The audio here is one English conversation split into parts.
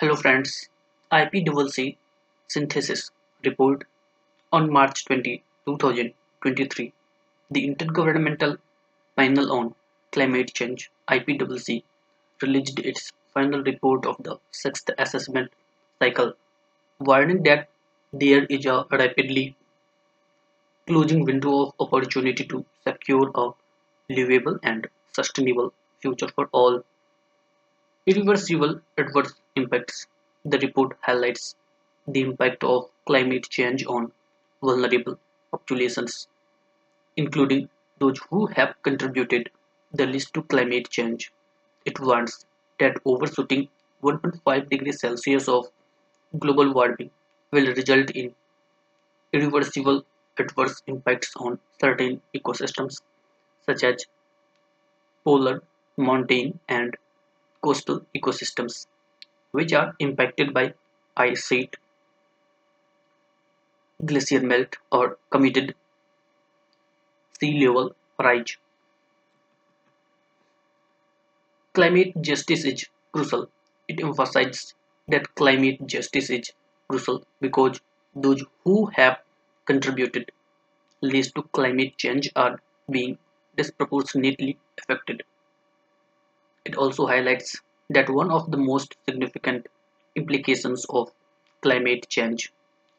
Hello friends, IPCC Synthesis Report on March 20, 2023. The Intergovernmental Panel on Climate Change IPCC released its final report of the sixth assessment cycle, warning that there is a rapidly closing window of opportunity to secure a livable and sustainable future for all Irreversible adverse impacts. The report highlights the impact of climate change on vulnerable populations, including those who have contributed the least to climate change. It warns that overshooting 1.5 degrees Celsius of global warming will result in irreversible adverse impacts on certain ecosystems, such as polar, montane, and coastal ecosystems, which are impacted by ice sheet, glacier melt, or committed sea level rise. Climate justice is crucial. It emphasizes that climate justice is crucial because those who have contributed least to climate change are being disproportionately affected. Also highlights that one of the most significant implications of climate change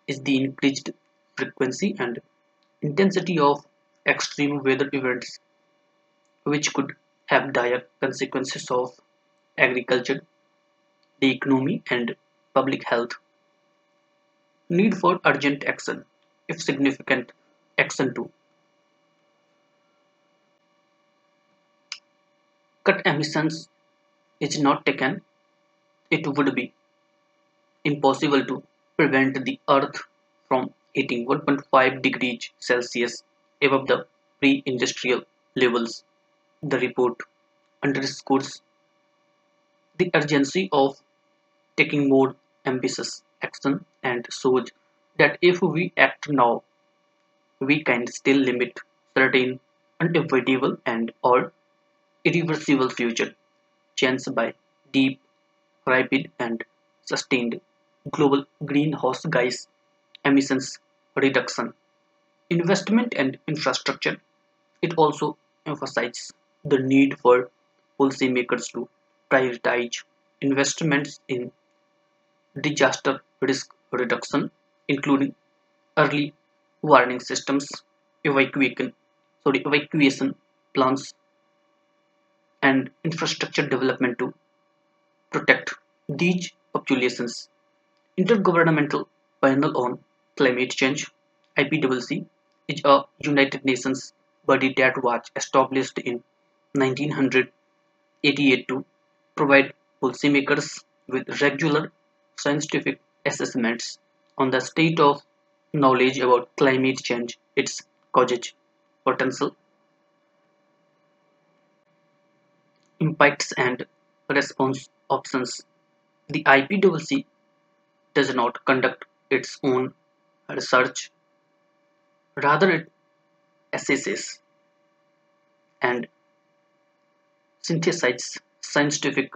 is the increased frequency and intensity of extreme weather events, which could have dire consequences of agriculture, the economy, and public health. Need for urgent action, if significant action to cut emissions is not taken, it would be impossible to prevent the Earth from hitting 1.5 degrees Celsius above the pre-industrial levels. The report underscores the urgency of taking more ambitious action and shows that if we act now, we can still limit certain unavoidable and or irreversible future change by deep, rapid and sustained global greenhouse gas emissions reduction. Investment and infrastructure. It also emphasizes the need for policymakers to prioritize investments in disaster risk reduction, including early warning systems, evacuation, sorry, evacuation plans, and infrastructure development to protect these populations. Intergovernmental Panel on Climate Change (IPCC) is a United Nations body that was established in 1988 to provide policymakers with regular scientific assessments on the state of knowledge about climate change, its causes, potential impacts, and response options. The IPCC does not conduct its own research, rather, it assesses and synthesizes scientific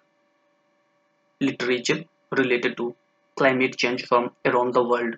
literature related to climate change from around the world.